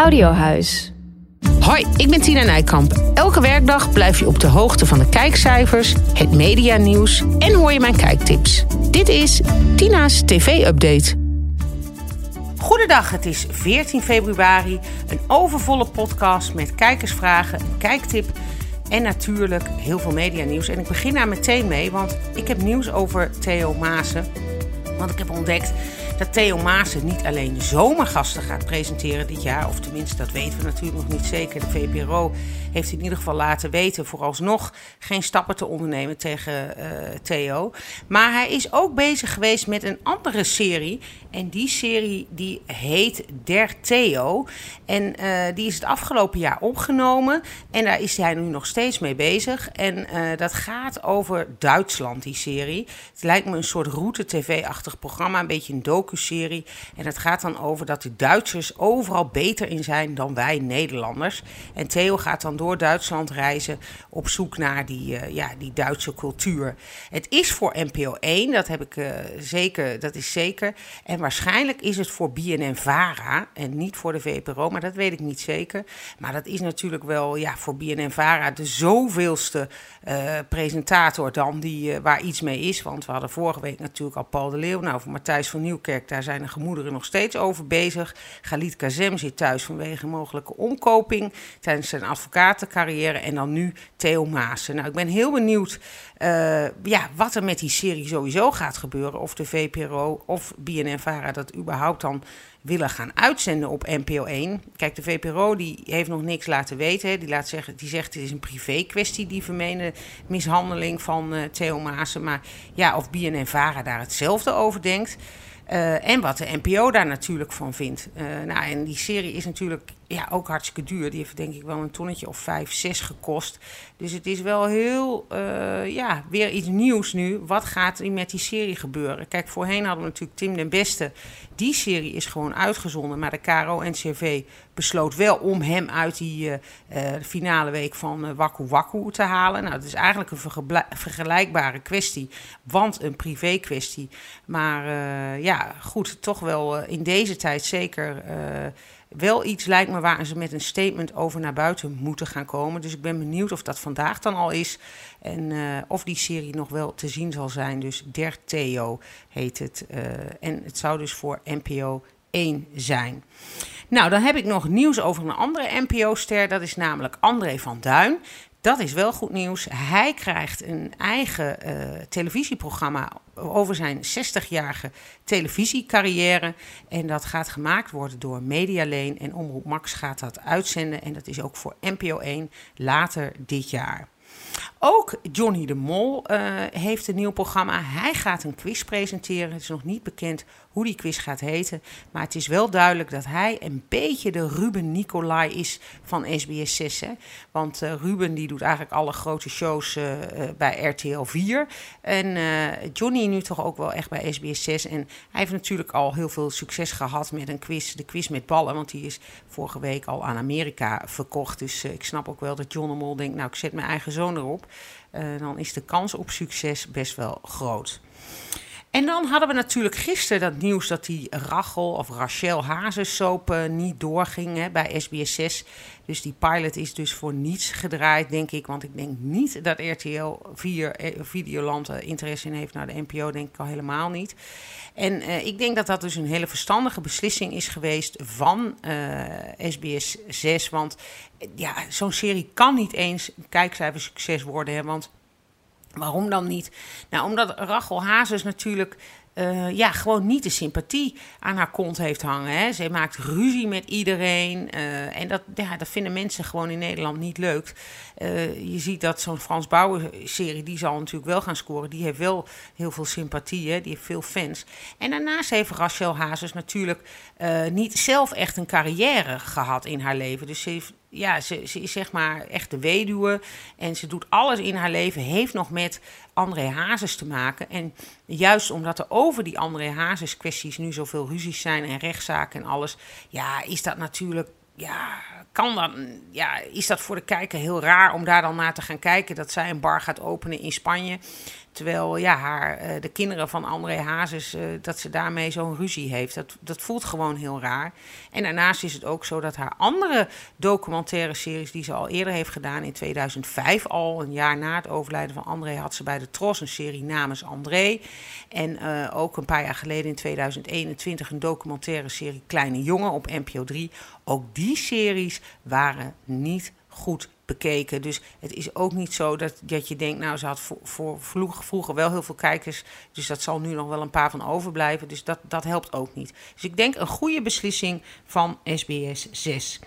Audiohuis. Hoi, ik ben Tina Nijkamp. Elke werkdag blijf je op de hoogte van de kijkcijfers, het medianieuws en hoor je mijn kijktips. Dit is Tina's TV-update. Goedendag, het is 14 februari. Een overvolle podcast met kijkersvragen, een kijktip en natuurlijk heel veel medianieuws. En ik begin daar meteen mee, want ik heb nieuws over Theo Maassen. Want ik heb ontdekt dat Theo Maassen niet alleen zomergasten gaat presenteren dit jaar. Of tenminste, dat weten we natuurlijk nog niet zeker. De VPRO heeft in ieder geval laten weten vooralsnog geen stappen te ondernemen tegen uh, Theo. Maar hij is ook bezig geweest met een andere serie. En die serie die heet Der Theo. En uh, die is het afgelopen jaar opgenomen. En daar is hij nu nog steeds mee bezig. En uh, dat gaat over Duitsland, die serie. Het lijkt me een soort route-tv-achtig programma. Een beetje een docu-serie. En het gaat dan over dat de Duitsers overal beter in zijn dan wij Nederlanders. En Theo gaat dan door Duitsland reizen op zoek naar die, uh, ja, die Duitse cultuur. Het is voor NPO 1, dat heb ik uh, zeker, dat is zeker. En waarschijnlijk is het voor BNN-VARA en niet voor de VPRO, maar dat weet ik niet zeker. Maar dat is natuurlijk wel ja, voor BNN-VARA de zoveelste uh, presentator dan die, waar iets mee is. Want we hadden vorige week natuurlijk al Paul de Leeuw. Nou, voor Matthijs van Nieuwkerk, daar zijn de gemoederen nog steeds over bezig. Galit Kazem zit thuis vanwege mogelijke omkoping tijdens zijn advocatencarrière. En dan nu Theo Maassen. Nou, ik ben heel benieuwd uh, ja, wat er met die serie sowieso gaat gebeuren. Of de VPRO of BNN-VARA dat überhaupt dan willen gaan uitzenden op NPO 1. Kijk, de VPRO die heeft nog niks laten weten. Die, laat zeggen, die zegt het is een privé kwestie, die vermeende mishandeling van uh, Theo Maassen. Maar ja, of BNN-VARA daar hetzelfde over denkt... Uh, en wat de NPO daar natuurlijk van vindt. Uh, nou, en die serie is natuurlijk ja, ook hartstikke duur. Die heeft denk ik wel een tonnetje of vijf, zes gekost. Dus het is wel heel, uh, ja, weer iets nieuws nu. Wat gaat er met die serie gebeuren? Kijk, voorheen hadden we natuurlijk Tim den Beste. Die serie is gewoon uitgezonden. Maar de KRO-NCV besloot wel om hem uit die finale week van Wakku Wakku te halen. Nou, dat is eigenlijk een vergelijkbare kwestie. Want een privé kwestie. Maar ja, goed, toch wel in deze tijd zeker wel iets lijkt me waar ze met een statement over naar buiten moeten gaan komen. Dus ik ben benieuwd of dat vandaag dan al is. En uh, of die serie nog wel te zien zal zijn. Dus Der Theo heet het. Uh, en het zou dus voor NPO 1 zijn. Nou, dan heb ik nog nieuws over een andere NPO-ster. Dat is namelijk André van Duin. Dat is wel goed nieuws. Hij krijgt een eigen uh, televisieprogramma over zijn 60-jarige televisiecarrière. En dat gaat gemaakt worden door Medialeen. En Omroep Max gaat dat uitzenden. En dat is ook voor NPO 1 later dit jaar. Ook Johnny de Mol uh, heeft een nieuw programma. Hij gaat een quiz presenteren. Het is nog niet bekend hoe die quiz gaat heten. Maar het is wel duidelijk dat hij een beetje de Ruben Nicolai is van SBS 6. Hè? Want uh, Ruben die doet eigenlijk alle grote shows uh, bij RTL 4. En Johnny nu toch ook wel echt bij SBS 6. En hij heeft natuurlijk al heel veel succes gehad met een quiz. De quiz met ballen. Want die is vorige week al aan Amerika verkocht. Dus ik snap ook wel dat John de Mol denkt... nou, ik zet mijn eigen zoon erop. dan is de kans op succes best wel groot. En dan hadden we natuurlijk gisteren dat nieuws dat die Rachel of Rachel Hazes-soap uh, niet doorging hè, bij SBS 6. Dus die pilot is dus voor niets gedraaid, denk ik. Want ik denk niet dat RTL 4 eh, Videoland uh, interesse in heeft naar de NPO, denk ik al helemaal niet. En ik denk dat dat dus een hele verstandige beslissing is geweest van SBS 6. Want ja, zo'n serie kan niet eens een kijkcijfer succes worden. Hè, want Waarom dan niet? Nou, omdat Rachel Hazes natuurlijk uh, ja, gewoon niet de sympathie aan haar kont heeft hangen. Hè. Ze maakt ruzie met iedereen. Uh, en dat, ja, dat vinden mensen gewoon in Nederland niet leuk. Uh, je ziet dat zo'n Frans Bauer-serie, die zal natuurlijk wel gaan scoren. Die heeft wel heel veel sympathie, hè. die heeft veel fans. En daarnaast heeft Rachel Hazes natuurlijk niet zelf echt een carrière gehad in haar leven. Dus ze heeft ja, ze, ze, is zeg maar echt de weduwe. En ze doet alles in haar leven, heeft nog met André Hazes te maken. En juist omdat er over die André Hazes kwesties nu zoveel ruzies zijn en rechtszaken en alles. Ja, is dat natuurlijk. Ja, kan dan, ja, is dat voor de kijker heel raar om daar dan naar te gaan kijken dat zij een bar gaat openen in Spanje. Terwijl ja, haar, eh, de kinderen van André Hazes, uh, dat ze daarmee zo'n ruzie heeft. Dat, dat voelt gewoon heel raar. En daarnaast is het ook zo dat haar andere documentaire series die ze al eerder heeft gedaan, in 2005 al, een jaar na het overlijden van André, had ze bij de Tros een serie namens André. En uh, ook een paar jaar geleden in 2021 een documentaire serie Kleine Jongen op NPO 3. Ook die series waren niet goed bekeken. Dus het is ook niet zo dat, dat je denkt, nou, ze had voor, voor vroeger wel heel veel kijkers. Dus dat zal nu nog wel een paar van overblijven. Dus dat, dat helpt ook niet. Dus ik denk een goede beslissing van SBS 6.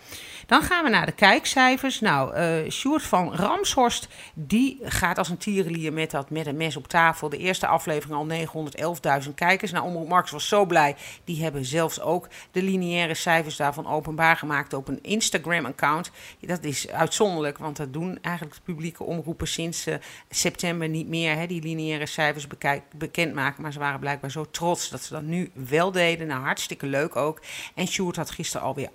Dan gaan we naar de kijkcijfers. Nou, uh, Sjoerd van Ramshorst, die gaat als een tierenlier met dat met een mes op tafel. De eerste aflevering al 911.000 kijkers. Nou, Omroep Marx was zo blij. Die hebben zelfs ook de lineaire cijfers daarvan openbaar gemaakt op een Instagram-account. Dat is uitzonderlijk, want dat doen eigenlijk de publieke omroepen sinds uh, september niet meer. Hè, die lineaire cijfers bekendmaken. Maar ze waren blijkbaar zo trots dat ze dat nu wel deden. Nou, hartstikke leuk ook. En Sjoerd had gisteren alweer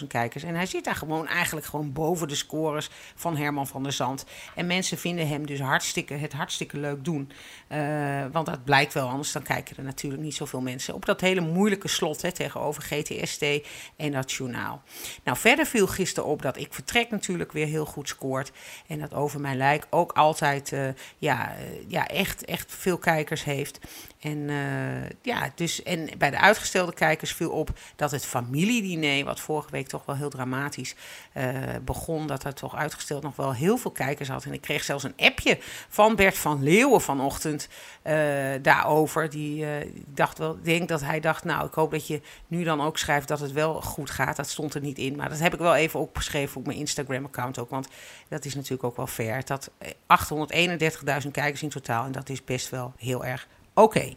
871.000 kijkers. En hij zit daar gewoon eigenlijk gewoon boven de scores van Herman van der Zand. En mensen vinden hem dus hartstikke, het hartstikke leuk doen. Uh, want dat blijkt wel, anders dan kijken er natuurlijk niet zoveel mensen op dat hele moeilijke slot hè, tegenover GTST en dat journaal. Nou, verder viel gisteren op dat ik vertrek natuurlijk weer heel goed scoort. En dat over mijn lijk ook altijd uh, ja, uh, ja, echt, echt veel kijkers heeft. En, uh, ja, dus, en bij de uitgestelde kijkers viel op dat het familiediner, wat vorige week toch wel heel dramatisch begon, dat er toch uitgesteld nog wel heel veel kijkers had. En ik kreeg zelfs een appje van Bert van Leeuwen vanochtend daarover. Die dacht wel, denk dat hij dacht, nou, ik hoop dat je nu dan ook schrijft dat het wel goed gaat. Dat stond er niet in, maar dat heb ik wel even opgeschreven op mijn Instagram-account ook, want dat is natuurlijk ook wel fair. Dat 831.000 kijkers in totaal en dat is best wel heel erg Oké.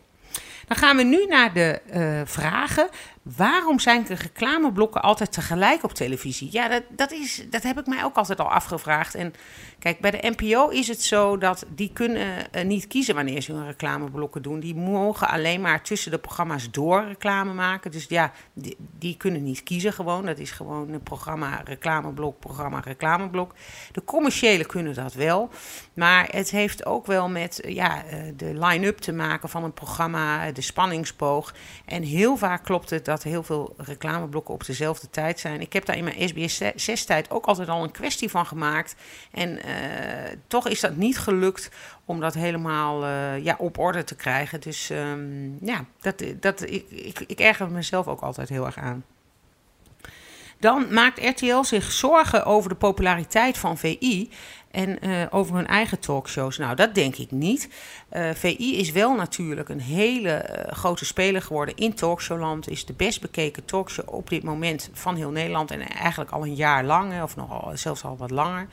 Dan gaan we nu naar de uh, vragen. Waarom zijn de reclameblokken altijd tegelijk op televisie? Ja, dat, dat, is, dat heb ik mij ook altijd al afgevraagd. En kijk, bij de NPO is het zo dat die kunnen uh, niet kiezen wanneer ze hun reclameblokken doen. Die mogen alleen maar tussen de programma's door reclame maken. Dus ja, die, die kunnen niet kiezen gewoon. Dat is gewoon een programma, reclameblok, programma, reclameblok. De commerciële kunnen dat wel. Maar het heeft ook wel met ja, uh, de line-up te maken van een programma, spanningsboog. En heel vaak klopt het dat heel veel reclameblokken op dezelfde tijd zijn. Ik heb daar in mijn SBS 6-tijd ook altijd al een kwestie van gemaakt. En uh, toch is dat niet gelukt om dat helemaal uh, ja, op orde te krijgen. Dus um, ja, dat, dat, ik, ik, ik erger mezelf ook altijd heel erg aan. Dan maakt RTL zich zorgen over de populariteit van VI en uh, over hun eigen talkshows. Nou, dat denk ik niet. Uh, VI is wel natuurlijk een hele uh, grote speler geworden in talkshowland. Is de best bekeken talkshow op dit moment van heel Nederland. En eigenlijk al een jaar lang, of nog al, zelfs al wat langer.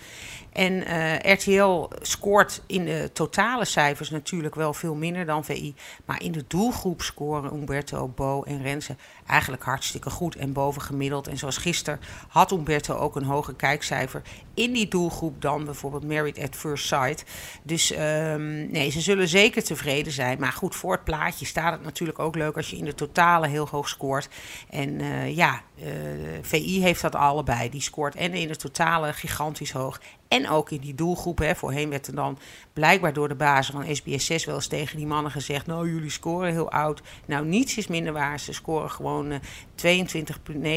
En RTL scoort in de totale cijfers natuurlijk wel veel minder dan VI. Maar in de doelgroep scoren Umberto, Bo en Renze eigenlijk hartstikke goed en bovengemiddeld. En zoals gisteren had Umberto ook een hoger kijkcijfer in die doelgroep dan bijvoorbeeld Married at First Sight. Dus um, nee, ze zullen zeker tevreden zijn. Maar goed, voor het plaatje staat het natuurlijk ook leuk als je in de totale heel hoog scoort. En uh, ja, uh, VI heeft dat allebei. Die scoort en in de totale gigantisch hoog en ook in die doelgroep. Hè. Voorheen werd er dan blijkbaar door de bazen van SBS 6 wel eens tegen die mannen gezegd: Nou, jullie scoren heel oud. Nou, niets is minder waar. Ze scoren gewoon uh,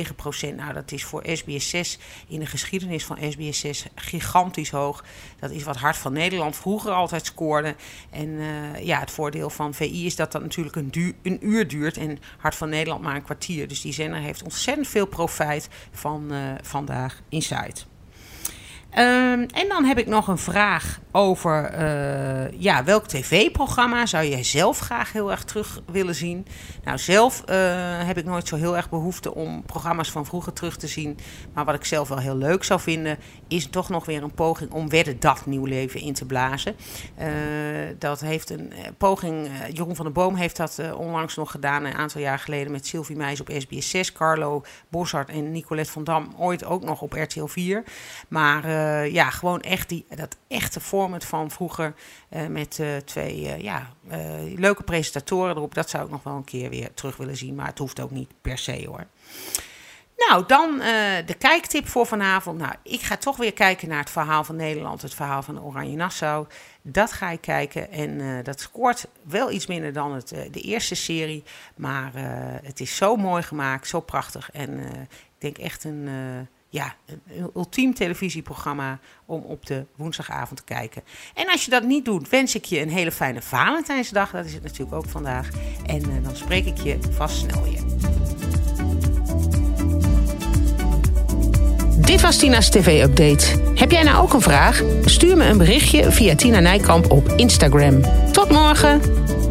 22,9 procent. Nou, dat is voor SBS 6 in de geschiedenis van SBS 6 gigantisch hoog. Dat is wat Hart van Nederland vroeger altijd scoorde. En uh, ja, het voordeel van VI is dat dat natuurlijk een, een uur duurt. En Hart van Nederland maar een kwartier. Dus die zender heeft ontzettend veel profijt van uh, vandaag Inside. Ehm, en dan heb ik nog een vraag over eh, ja, welk tv-programma zou jij zelf graag heel erg terug willen zien? Nou, zelf eh, heb ik nooit zo heel erg behoefte om programma's van vroeger terug te zien. Maar wat ik zelf wel heel leuk zou vinden, is toch nog weer een poging om Wedden dat nieuw leven in te blazen. Uh, dat heeft een poging, Jeroen van der Boom heeft dat onlangs nog gedaan, een aantal jaar geleden met Sylvie Meijs op SBS 6, Carlo Boshart en Nicolette van Dam ooit ook nog op RTL 4. Maar ja, gewoon echt die, dat echte format van vroeger uh, met uh, twee ja, leuke presentatoren erop. Dat zou ik nog wel een keer weer terug willen zien, maar het hoeft ook niet per se hoor. Nou, dan de kijktip voor vanavond. Nou, ik ga toch weer kijken naar het verhaal van Nederland, het verhaal van Oranje Nassau. Dat ga ik kijken en dat scoort wel iets minder dan het, de eerste serie. Maar het is zo mooi gemaakt, zo prachtig. En ik denk echt een ja, een ultiem televisieprogramma om op de woensdagavond te kijken. En als je dat niet doet, wens ik je een hele fijne Valentijnsdag. Dat is het natuurlijk ook vandaag. En uh, dan spreek ik je vast snel weer. Dit was Tina's TV-update. Heb jij nou ook een vraag? Stuur me een berichtje via Tina Nijkamp op Instagram. Tot morgen!